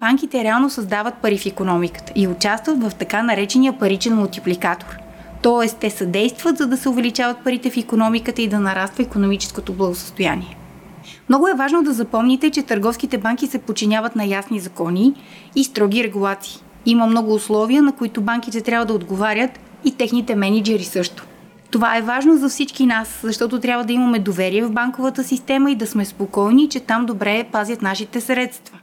Банките реално създават пари в економиката и участват в така наречения паричен мултипликатор. Тоест, те съдействат, за да се увеличават парите в економиката и да нараства економическото благосостояние. Много е важно да запомните, че търговските банки се подчиняват на ясни закони и строги регулации. Има много условия, на които банките трябва да отговарят и техните менеджери също. Това е важно за всички нас, защото трябва да имаме доверие в банковата система и да сме спокойни, че там добре пазят нашите средства.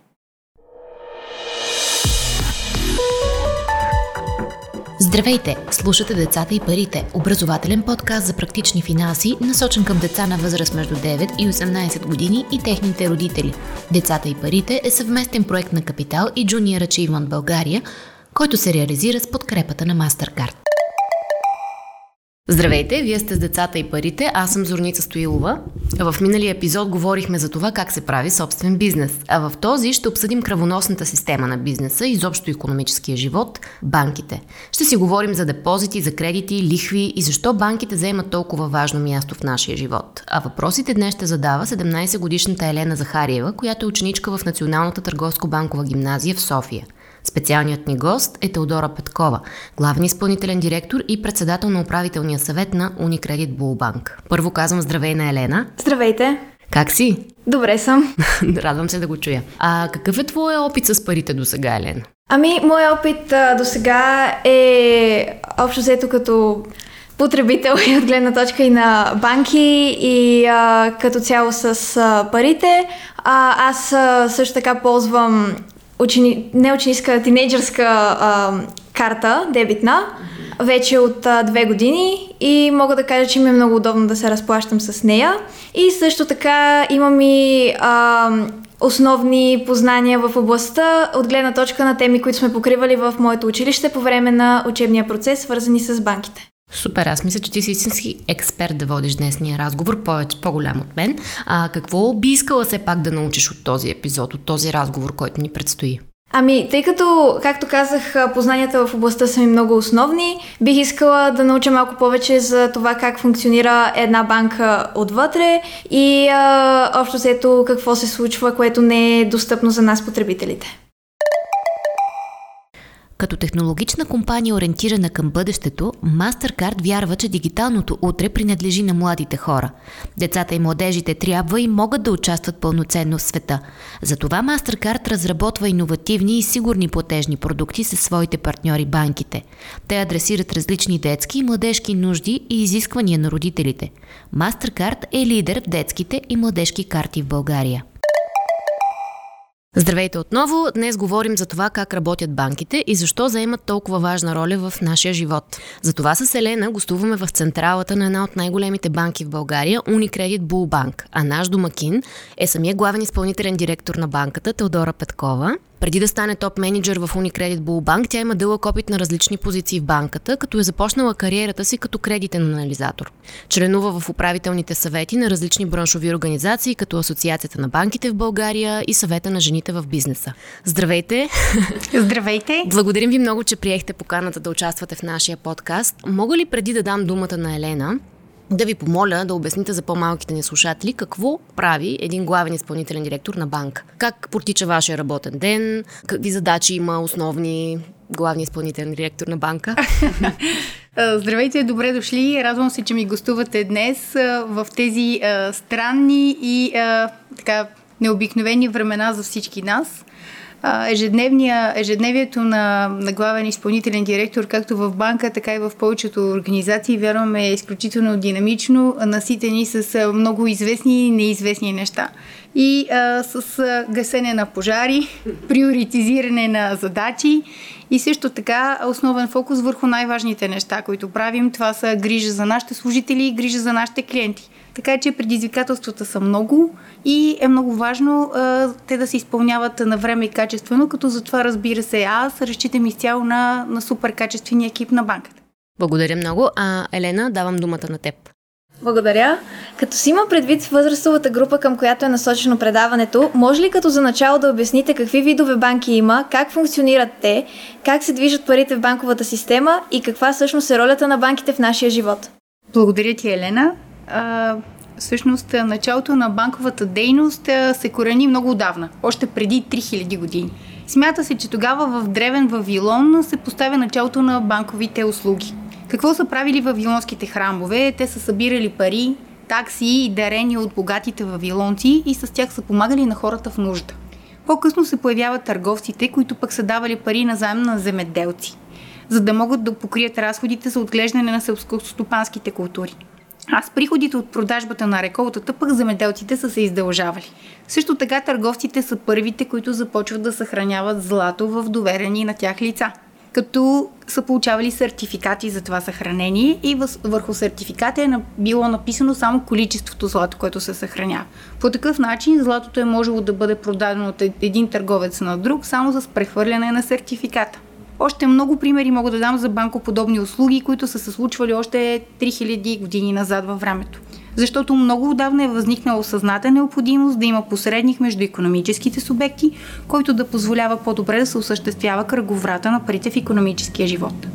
Здравейте! Слушате Децата и парите, образователен подкаст за практични финанси, насочен към деца на възраст между 9 и 18 години и техните родители. Децата и парите е съвместен проект на Капитал и Junior Achievement България, който се реализира с подкрепата на MasterCard. Здравейте, вие сте с децата и парите, аз съм Зорница Стоилова. В миналия епизод говорихме за това как се прави собствен бизнес, а в този ще обсъдим кръвоносната система на бизнеса, изобщо економическия живот, банките. Ще си говорим за депозити, за кредити, лихви и защо банките заемат толкова важно място в нашия живот. А въпросите днес ще задава 17-годишната Елена Захариева, която е ученичка в Националната търговско-банкова гимназия в София – Специалният ни гост е Теодора Петкова, главен изпълнителен директор и председател на управителния съвет на Unicredit Bullbank. Първо казвам здравей на Елена. Здравейте! Как си? Добре съм. Радвам се да го чуя. А какъв е твоя опит с парите до сега, Елена? Ами, моят опит до сега е общо взето като потребител и от гледна точка и на банки и а, като цяло с а, парите. А, аз а, също така ползвам учени... не ученическа, тинейджърска а, карта, дебитна, вече от а, две години и мога да кажа, че ми е много удобно да се разплащам с нея. И също така имам и а, основни познания в областта от гледна точка на теми, които сме покривали в моето училище по време на учебния процес, свързани с банките. Супер, аз мисля, че ти си истински експерт да водиш днесния разговор, повече, по-голям от мен. А какво би искала все пак да научиш от този епизод, от този разговор, който ни предстои? Ами, тъй като, както казах, познанията в областта са ми много основни, бих искала да науча малко повече за това как функционира една банка отвътре и а, общо взето какво се случва, което не е достъпно за нас потребителите. Като технологична компания, ориентирана към бъдещето, MasterCard вярва, че дигиталното утре принадлежи на младите хора. Децата и младежите трябва и могат да участват пълноценно в света. Затова MasterCard разработва иновативни и сигурни платежни продукти със своите партньори банките. Те адресират различни детски и младежки нужди и изисквания на родителите. MasterCard е лидер в детските и младежки карти в България. Здравейте отново! Днес говорим за това как работят банките и защо заемат толкова важна роля в нашия живот. За това с Елена гостуваме в централата на една от най-големите банки в България, Unicredit Bullbank, а наш домакин е самия главен изпълнителен директор на банката Теодора Петкова. Преди да стане топ менеджер в Unicredit Bullbank, тя има дълъг опит на различни позиции в банката, като е започнала кариерата си като кредитен анализатор. Членува в управителните съвети на различни браншови организации, като Асоциацията на банките в България и съвета на жените в бизнеса. Здравейте! Здравейте! Благодарим ви много, че приехте поканата да участвате в нашия подкаст. Мога ли преди да дам думата на Елена, да ви помоля да обясните за по-малките ни слушатели какво прави един главен изпълнителен директор на банка. Как протича вашия работен ден, какви задачи има основни главни изпълнителен директор на банка. Здравейте, добре дошли. Радвам се, че ми гостувате днес в тези странни и така необикновени времена за всички нас ежедневния, ежедневието на, на главен изпълнителен директор, както в банка, така и в повечето организации, вярваме е изключително динамично, наситени с много известни и неизвестни неща. И а, с гасене на пожари, приоритизиране на задачи и също така основен фокус върху най-важните неща, които правим. Това са грижа за нашите служители и грижа за нашите клиенти. Така че предизвикателствата са много и е много важно а, те да се изпълняват на време и качествено, като затова разбира се аз разчитам изцяло на, на супер качествения екип на банката. Благодаря много. А, Елена, давам думата на теб. Благодаря. Като си има предвид възрастовата група, към която е насочено предаването, може ли като за начало да обясните какви видове банки има, как функционират те, как се движат парите в банковата система и каква всъщност е ролята на банките в нашия живот? Благодаря ти, Елена а, всъщност началото на банковата дейност се корени много отдавна, още преди 3000 години. Смята се, че тогава в древен Вавилон се поставя началото на банковите услуги. Какво са правили вавилонските храмове? Те са събирали пари, такси и дарения от богатите вавилонци и с тях са помагали на хората в нужда. По-късно се появяват търговците, които пък са давали пари на заем на земеделци, за да могат да покрият разходите за отглеждане на селскостопанските култури. А с приходите от продажбата на реколтата пък земеделците са се издължавали. Също така търговците са първите, които започват да съхраняват злато в доверени на тях лица – като са получавали сертификати за това съхранение и върху сертификата е било написано само количеството злато, което се съхранява. По такъв начин златото е можело да бъде продадено от един търговец на друг само с прехвърляне на сертификата. Още много примери мога да дам за банкоподобни услуги, които са се случвали още 3000 години назад във времето защото много отдавна е възникнала осъзната необходимост да има посредник между економическите субекти, който да позволява по-добре да се осъществява кръговрата на парите в економическия живот.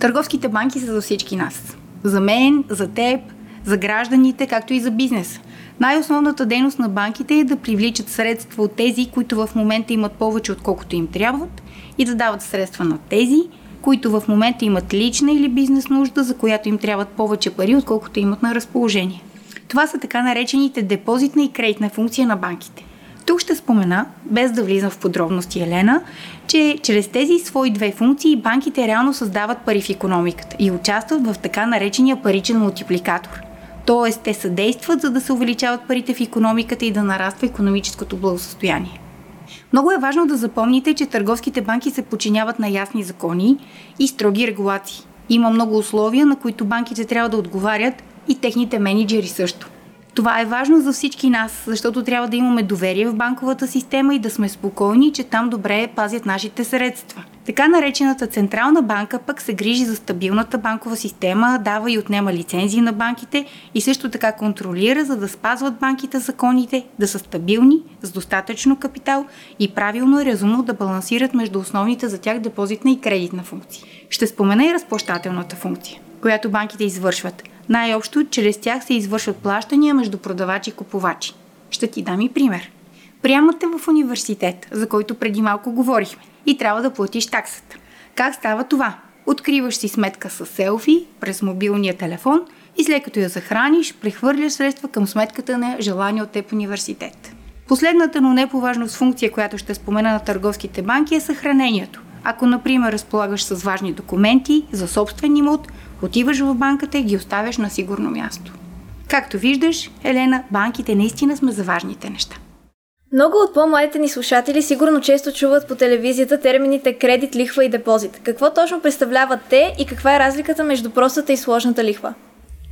Търговските банки са за всички нас. За мен, за теб, за гражданите, както и за бизнес. Най-основната дейност на банките е да привличат средства от тези, които в момента имат повече отколкото им трябват и да дават средства на тези, които в момента имат лична или бизнес нужда, за която им трябват повече пари, отколкото имат на разположение. Това са така наречените депозитна и кредитна функция на банките. Тук ще спомена, без да влизам в подробности Елена, че чрез тези свои две функции банките реално създават пари в економиката и участват в така наречения паричен мултипликатор. Тоест, те съдействат, за да се увеличават парите в економиката и да нараства економическото благосостояние. Много е важно да запомните, че търговските банки се подчиняват на ясни закони и строги регулации. Има много условия, на които банките трябва да отговарят и техните менеджери също. Това е важно за всички нас, защото трябва да имаме доверие в банковата система и да сме спокойни, че там добре пазят нашите средства. Така наречената Централна банка пък се грижи за стабилната банкова система, дава и отнема лицензии на банките и също така контролира, за да спазват банките законите, да са стабилни, с достатъчно капитал и правилно и разумно да балансират между основните за тях депозитна и кредитна функция. Ще спомена и разплащателната функция, която банките извършват – най-общо, чрез тях се извършват плащания между продавачи и купувачи. Ще ти дам и пример. Приемате в университет, за който преди малко говорихме, и трябва да платиш таксата. Как става това? Откриваш си сметка с селфи през мобилния телефон и след като я захраниш, прехвърляш средства към сметката на желание от теб университет. Последната, но не по важност функция, която ще спомена на търговските банки е съхранението. Ако, например, разполагаш с важни документи за собствен имот, Отиваш в банката и ги оставяш на сигурно място. Както виждаш, Елена, банките наистина сме за важните неща. Много от по-младите ни слушатели сигурно често чуват по телевизията термините кредит, лихва и депозит. Какво точно представляват те и каква е разликата между простата и сложната лихва?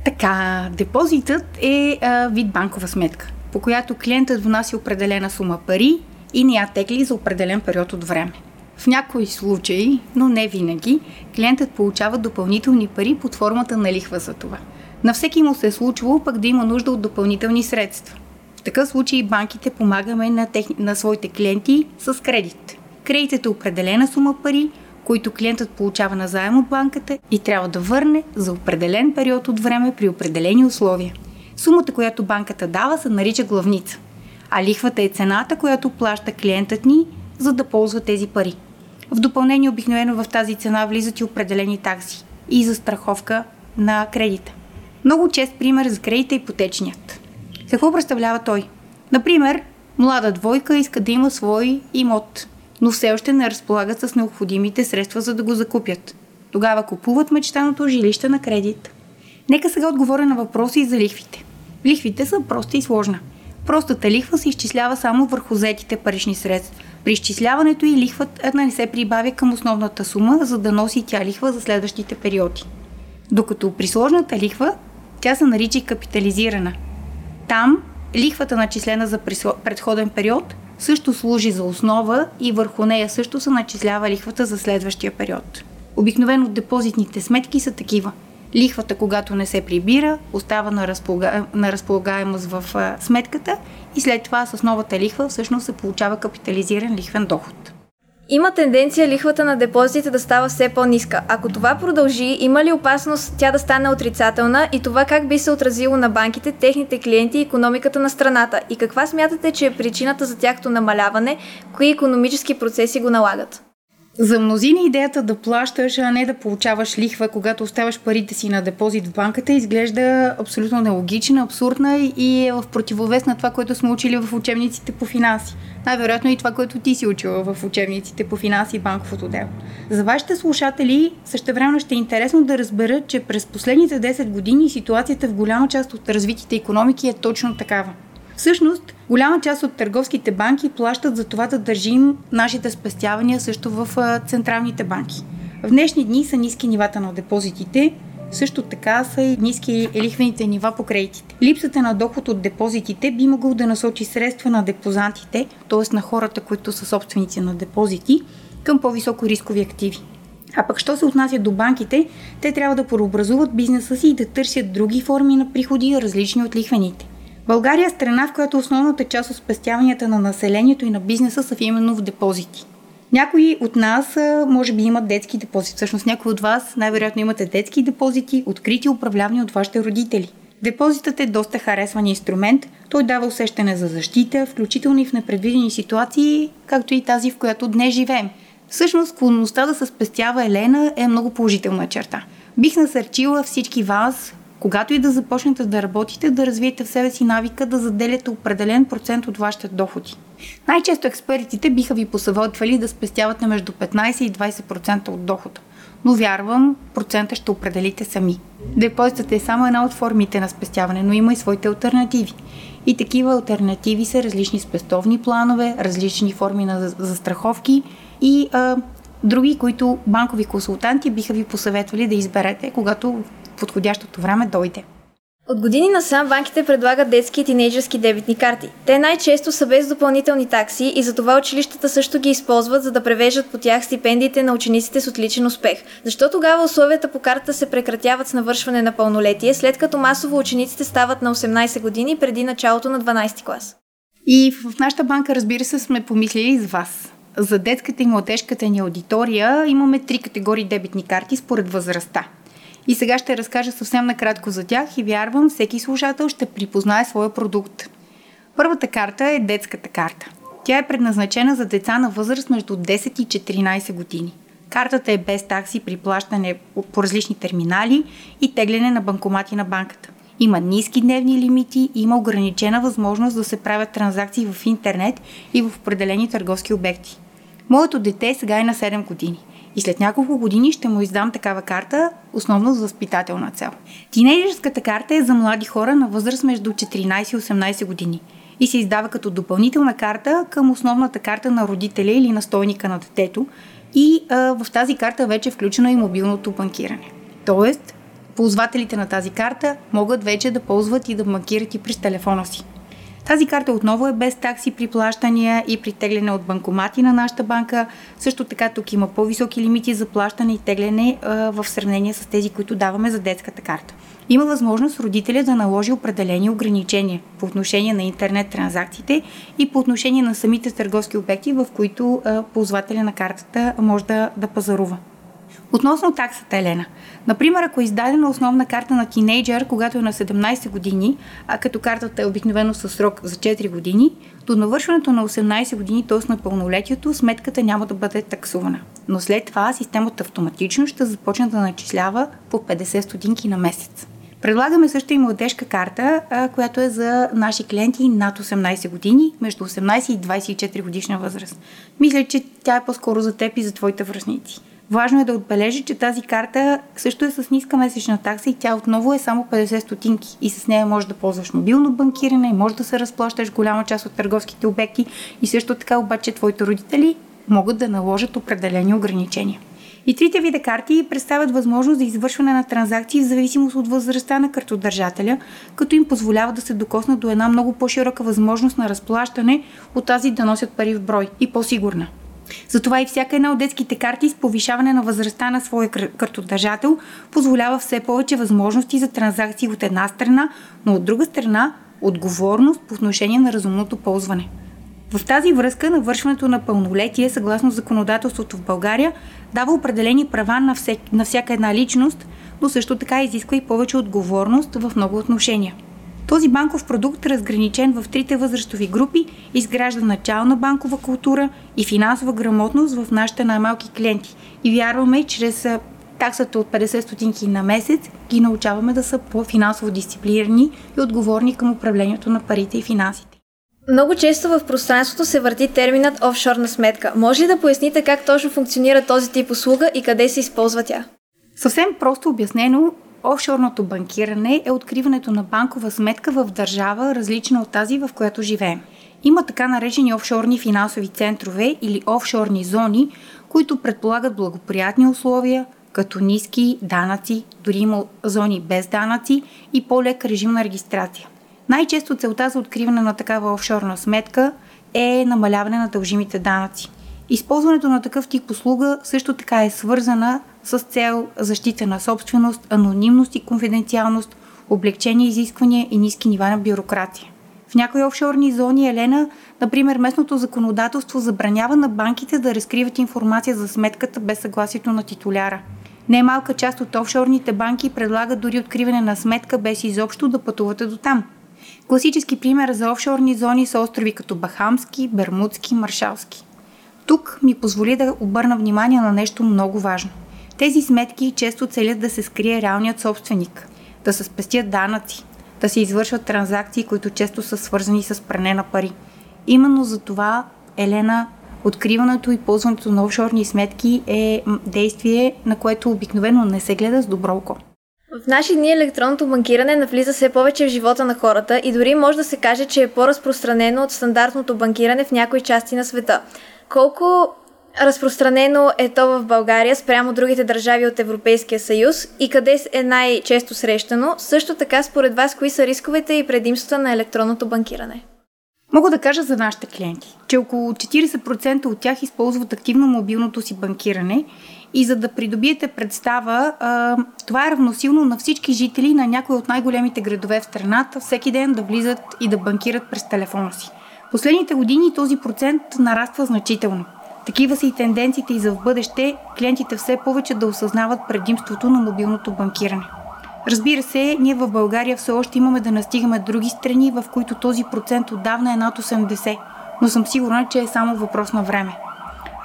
Така, депозитът е а, вид банкова сметка, по която клиентът внася определена сума пари и не я текли за определен период от време. В някои случаи, но не винаги, клиентът получава допълнителни пари под формата на лихва за това. На всеки му се е случвало пък да има нужда от допълнителни средства. В такъв случай банките помагаме на, тех... на своите клиенти с кредит. Кредитът е определена сума пари, които клиентът получава на заем от банката и трябва да върне за определен период от време при определени условия. Сумата, която банката дава, се нарича главница, а лихвата е цената, която плаща клиентът ни, за да ползва тези пари. В допълнение обикновено в тази цена влизат и определени такси и за страховка на кредита. Много чест пример за кредита е ипотечният. Какво представлява той? Например, млада двойка иска да има свой имот, но все още не разполагат с необходимите средства за да го закупят. Тогава купуват мечтаното жилище на кредит. Нека сега отговоря на въпроси за лихвите. Лихвите са проста и сложна. Простата лихва се изчислява само върху взетите парични средства – при изчисляването и лихвата не се прибавя към основната сума, за да носи тя лихва за следващите периоди. Докато при сложната лихва тя се нарича капитализирана. Там лихвата начислена за предходен период също служи за основа и върху нея също се начислява лихвата за следващия период. Обикновено депозитните сметки са такива. Лихвата, когато не се прибира, остава на, разполага... на разполагаемост в а, сметката и след това с новата лихва всъщност се получава капитализиран лихвен доход. Има тенденция лихвата на депозитите да става все по-ниска. Ако това продължи, има ли опасност тя да стане отрицателна и това как би се отразило на банките, техните клиенти и економиката на страната? И каква смятате, че е причината за тяхто намаляване? Кои економически процеси го налагат? За мнозина идеята да плащаш, а не да получаваш лихва, когато оставаш парите си на депозит в банката, изглежда абсолютно нелогична, абсурдна и е в противовес на това, което сме учили в учебниците по финанси. Най-вероятно и това, което ти си учила в учебниците по финанси и банковото дело. За вашите слушатели същевременно ще е интересно да разберат, че през последните 10 години ситуацията в голяма част от развитите економики е точно такава. Всъщност, голяма част от търговските банки плащат за това да държим нашите спестявания също в централните банки. В днешни дни са ниски нивата на депозитите, също така са и ниски лихвените нива по кредитите. Липсата на доход от депозитите би могъл да насочи средства на депозантите, т.е. на хората, които са собственици на депозити, към по-високо рискови активи. А пък, що се отнася до банките, те трябва да преобразуват бизнеса си и да търсят други форми на приходи, различни от лихвените. България е страна, в която основната част от спестяванията на населението и на бизнеса са именно в депозити. Някои от нас може би имат детски депозити. Всъщност някои от вас най-вероятно имате детски депозити, открити управлявани от вашите родители. Депозитът е доста харесван инструмент. Той дава усещане за защита, включително и в непредвидени ситуации, както и тази, в която днес живеем. Всъщност, склонността да се спестява Елена е много положителна черта. Бих насърчила всички вас, когато и да започнете да работите, да развиете в себе си навика да заделяте определен процент от вашите доходи. Най-често експертите биха ви посъветвали да спестявате между 15 и 20% от дохода. Но вярвам, процента ще определите сами. Депозитът е само една от формите на спестяване, но има и своите альтернативи. И такива альтернативи са различни спестовни планове, различни форми на застраховки и а, други, които банкови консултанти биха ви посъветвали да изберете, когато подходящото време дойде. От години насам банките предлагат детски и тинейджерски дебитни карти. Те най-често са без допълнителни такси и затова училищата също ги използват, за да превеждат по тях стипендиите на учениците с отличен успех. Защо тогава условията по картата се прекратяват с навършване на пълнолетие, след като масово учениците стават на 18 години преди началото на 12 клас? И в нашата банка, разбира се, сме помислили с вас. За детската и младежката ни аудитория имаме три категории дебитни карти според възрастта. И сега ще разкажа съвсем накратко за тях и вярвам всеки слушател ще припознае своя продукт. Първата карта е детската карта. Тя е предназначена за деца на възраст между 10 и 14 години. Картата е без такси при плащане по различни терминали и тегляне на банкомати на банката. Има ниски дневни лимити и има ограничена възможност да се правят транзакции в интернет и в определени търговски обекти. Моето дете сега е на 7 години – и след няколко години ще му издам такава карта, основно за възпитателна цел. Тинейджерската карта е за млади хора на възраст между 14 и 18 години и се издава като допълнителна карта към основната карта на родителя или настойника на детето и а, в тази карта вече е включено и мобилното банкиране. Тоест, ползвателите на тази карта могат вече да ползват и да банкират и през телефона си. Тази карта отново е без такси при плащания и при тегляне от банкомати на нашата банка. Също така тук има по-високи лимити за плащане и тегляне а, в сравнение с тези, които даваме за детската карта. Има възможност родителя да наложи определени ограничения по отношение на интернет транзакциите и по отношение на самите търговски обекти, в които а, ползвателя на картата може да, да пазарува. Относно таксата, Елена. Например, ако е издадена основна карта на тинейджър, когато е на 17 години, а като картата е обикновено със срок за 4 години, до навършването на 18 години, т.е. на пълнолетието, сметката няма да бъде таксувана. Но след това системата автоматично ще започне да начислява по 50 стотинки на месец. Предлагаме също и младежка карта, която е за наши клиенти над 18 години, между 18 и 24 годишна възраст. Мисля, че тя е по-скоро за теб и за твоите връзници. Важно е да отбележи, че тази карта също е с ниска месечна такса и тя отново е само 50 стотинки и с нея можеш да ползваш мобилно банкиране, може да се разплащаш голяма част от търговските обекти и също така обаче твоите родители могат да наложат определени ограничения. И трите вида карти представят възможност за извършване на транзакции в зависимост от възрастта на картодържателя, като им позволява да се докоснат до една много по-широка възможност на разплащане от тази да носят пари в брой и по-сигурна. Затова и всяка една от детските карти с повишаване на възрастта на своя картодържател позволява все повече възможности за транзакции от една страна, но от друга страна отговорност по отношение на разумното ползване. В тази връзка навършването на пълнолетие, съгласно законодателството в България, дава определени права на, всек, на всяка една личност, но също така изисква и повече отговорност в много отношения. Този банков продукт, разграничен в трите възрастови групи, изгражда начална банкова култура и финансова грамотност в нашите най-малки клиенти. И вярваме, чрез таксата от 50 стотинки на месец ги научаваме да са по-финансово дисциплинирани и отговорни към управлението на парите и финансите. Много често в пространството се върти терминът офшорна сметка. Може ли да поясните как точно функционира този тип услуга и къде се използва тя? Съвсем просто обяснено, офшорното банкиране е откриването на банкова сметка в държава, различна от тази, в която живеем. Има така наречени офшорни финансови центрове или офшорни зони, които предполагат благоприятни условия, като ниски данъци, дори има зони без данъци и по-лек режим на регистрация. Най-често целта за откриване на такава офшорна сметка е намаляване на дължимите данъци. Използването на такъв тип услуга също така е свързана с цел защита на собственост, анонимност и конфиденциалност, облегчени изисквания и ниски нива на бюрокрация. В някои офшорни зони, Елена, например, местното законодателство забранява на банките да разкриват информация за сметката без съгласието на титуляра. Немалка част от офшорните банки предлагат дори откриване на сметка без изобщо да пътувате до там – Класически пример за офшорни зони са острови като Бахамски, Бермудски, Маршалски. Тук ми позволи да обърна внимание на нещо много важно. Тези сметки често целят да се скрие реалният собственик, да се спестят данъци, да се извършват транзакции, които често са свързани с пране на пари. Именно за това, Елена, откриването и ползването на офшорни сметки е действие, на което обикновено не се гледа с добро око. В наши дни електронното банкиране навлиза все повече в живота на хората и дори може да се каже, че е по-разпространено от стандартното банкиране в някои части на света. Колко разпространено е то в България спрямо другите държави от Европейския съюз и къде е най-често срещано? Също така, според вас, кои са рисковете и предимствата на електронното банкиране? Мога да кажа за нашите клиенти, че около 40% от тях използват активно мобилното си банкиране и за да придобиете представа, това е равносилно на всички жители на някои от най-големите градове в страната всеки ден да влизат и да банкират през телефона си. Последните години този процент нараства значително. Такива са и тенденциите и за в бъдеще клиентите все повече да осъзнават предимството на мобилното банкиране. Разбира се, ние в България все още имаме да настигаме други страни, в които този процент отдавна е над 80, но съм сигурна, че е само въпрос на време.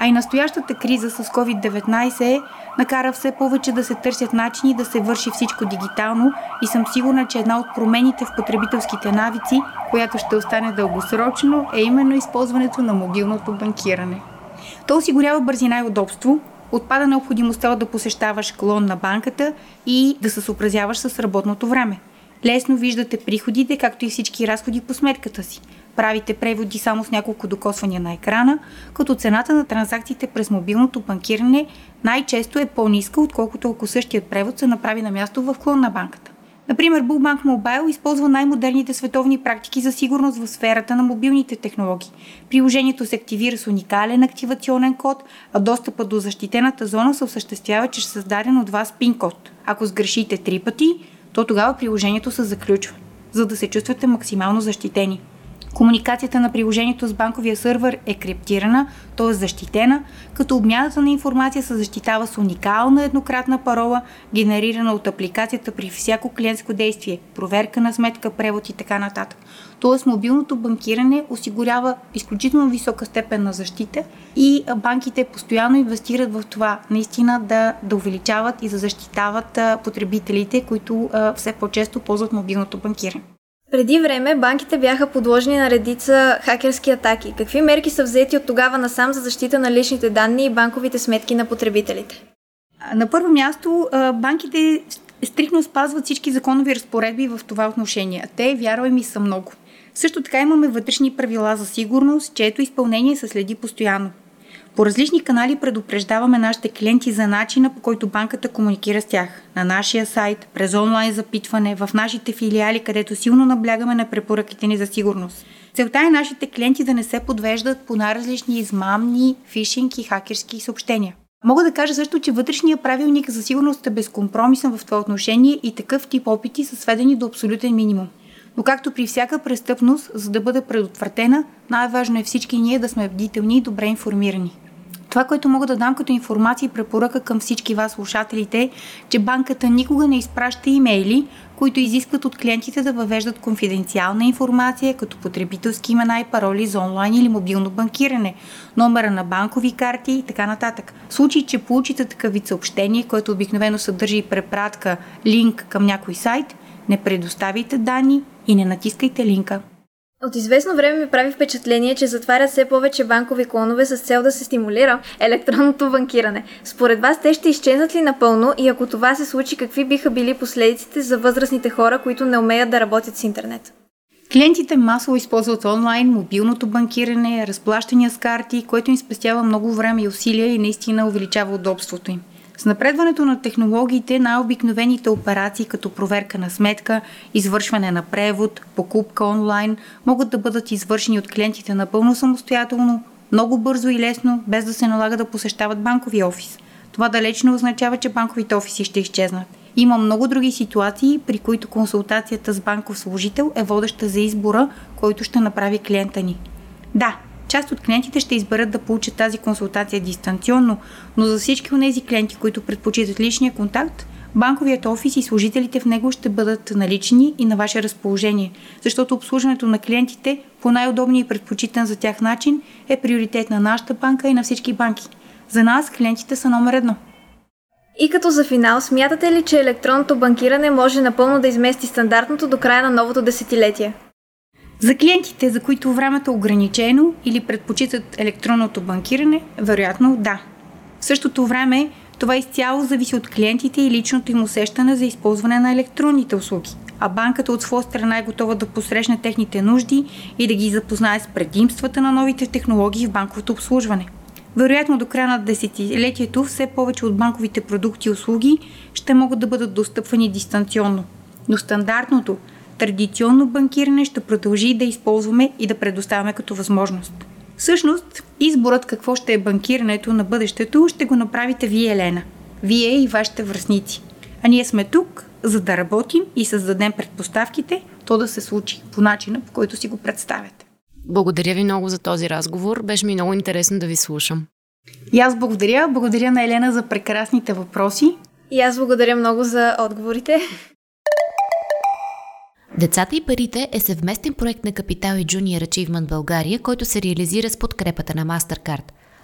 А и настоящата криза с COVID-19 накара все повече да се търсят начини да се върши всичко дигитално и съм сигурна, че една от промените в потребителските навици, която ще остане дългосрочно, е именно използването на мобилното банкиране. То осигурява бързина и удобство, отпада необходимостта да посещаваш клон на банката и да се съобразяваш с работното време. Лесно виждате приходите, както и всички разходи по сметката си. Правите преводи само с няколко докосвания на екрана, като цената на транзакциите през мобилното банкиране най-често е по-ниска, отколкото ако същият превод се направи на място в клон на банката. Например, Bookbank Mobile използва най-модерните световни практики за сигурност в сферата на мобилните технологии. Приложението се активира с уникален активационен код, а достъпът до защитената зона се осъществява чрез създаден от вас пин код. Ако сгрешите три пъти, то тогава приложението се заключва, за да се чувствате максимално защитени. Комуникацията на приложението с банковия сървър е криптирана, т.е. защитена, като обмяната на информация се защитава с уникална еднократна парола, генерирана от апликацията при всяко клиентско действие, проверка на сметка, превод и така нататък. Т.е. мобилното банкиране осигурява изключително висока степен на защита и банките постоянно инвестират в това наистина да, да увеличават и да защитават потребителите, които все по-често ползват мобилното банкиране. Преди време банките бяха подложени на редица хакерски атаки. Какви мерки са взети от тогава насам за защита на личните данни и банковите сметки на потребителите? На първо място, банките стрикно спазват всички законови разпоредби в това отношение. Те, вярвай ми, са много. Също така имаме вътрешни правила за сигурност, чието изпълнение се следи постоянно. По различни канали предупреждаваме нашите клиенти за начина по който банката комуникира с тях. На нашия сайт, през онлайн запитване, в нашите филиали, където силно наблягаме на препоръките ни за сигурност. Целта е нашите клиенти да не се подвеждат по най-различни измамни, фишинг и хакерски съобщения. Мога да кажа също, че вътрешния правилник за сигурност е безкомпромисен в това отношение и такъв тип опити са сведени до абсолютен минимум. Но както при всяка престъпност, за да бъде предотвратена, най-важно е всички ние да сме бдителни и добре информирани. Това, което мога да дам като информация и препоръка към всички вас, слушателите, е, че банката никога не изпраща имейли, които изискват от клиентите да въвеждат конфиденциална информация, като потребителски имена и пароли за онлайн или мобилно банкиране, номера на банкови карти и така нататък. В случай, че получите такъв вид съобщение, което обикновено съдържа и препратка, линк към някой сайт, не предоставяйте данни и не натискайте линка. От известно време ми прави впечатление, че затварят все повече банкови клонове с цел да се стимулира електронното банкиране. Според вас те ще изчезнат ли напълно и ако това се случи, какви биха били последиците за възрастните хора, които не умеят да работят с интернет? Клиентите масово използват онлайн, мобилното банкиране, разплащания с карти, което им спестява много време и усилия и наистина увеличава удобството им. С напредването на технологиите, най-обикновените операции, като проверка на сметка, извършване на превод, покупка онлайн, могат да бъдат извършени от клиентите напълно самостоятелно, много бързо и лесно, без да се налага да посещават банкови офис. Това далеч не означава, че банковите офиси ще изчезнат. Има много други ситуации, при които консултацията с банков служител е водеща за избора, който ще направи клиента ни. Да, Част от клиентите ще изберат да получат тази консултация дистанционно, но за всички от тези клиенти, които предпочитат личния контакт, банковият офис и служителите в него ще бъдат налични и на ваше разположение, защото обслужването на клиентите по най-удобния и предпочитан за тях начин е приоритет на нашата банка и на всички банки. За нас клиентите са номер едно. И като за финал, смятате ли, че електронното банкиране може напълно да измести стандартното до края на новото десетилетие? За клиентите, за които времето е ограничено или предпочитат електронното банкиране, вероятно да. В същото време това изцяло зависи от клиентите и личното им усещане за използване на електронните услуги, а банката от своя страна е готова да посрещне техните нужди и да ги запознае с предимствата на новите технологии в банковото обслужване. Вероятно до края на десетилетието все повече от банковите продукти и услуги ще могат да бъдат достъпвани дистанционно. Но стандартното, традиционно банкиране ще продължи да използваме и да предоставяме като възможност. Всъщност, изборът какво ще е банкирането на бъдещето ще го направите вие, Елена. Вие и вашите връзници. А ние сме тук, за да работим и създадем предпоставките то да се случи по начина, по който си го представяте. Благодаря ви много за този разговор. Беше ми много интересно да ви слушам. И аз благодаря. Благодаря на Елена за прекрасните въпроси. И аз благодаря много за отговорите. Децата и парите е съвместен проект на Капитал и Junior Achievement България, който се реализира с подкрепата на MasterCard.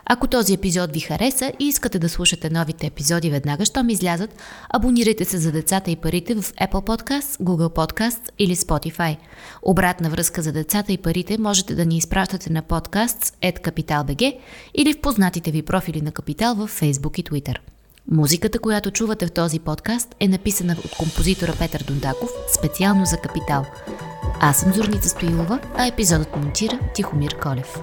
Ако този епизод ви хареса и искате да слушате новите епизоди веднага, щом излязат, абонирайте се за децата и парите в Apple Podcasts, Google Podcasts или Spotify. Обратна връзка за децата и парите можете да ни изпращате на podcasts.capital.bg или в познатите ви профили на Капитал в Facebook и Twitter. Музиката, която чувате в този подкаст е написана от композитора Петър Дондаков специално за Капитал. Аз съм Зорница Стоилова, а епизодът монтира Тихомир Колев.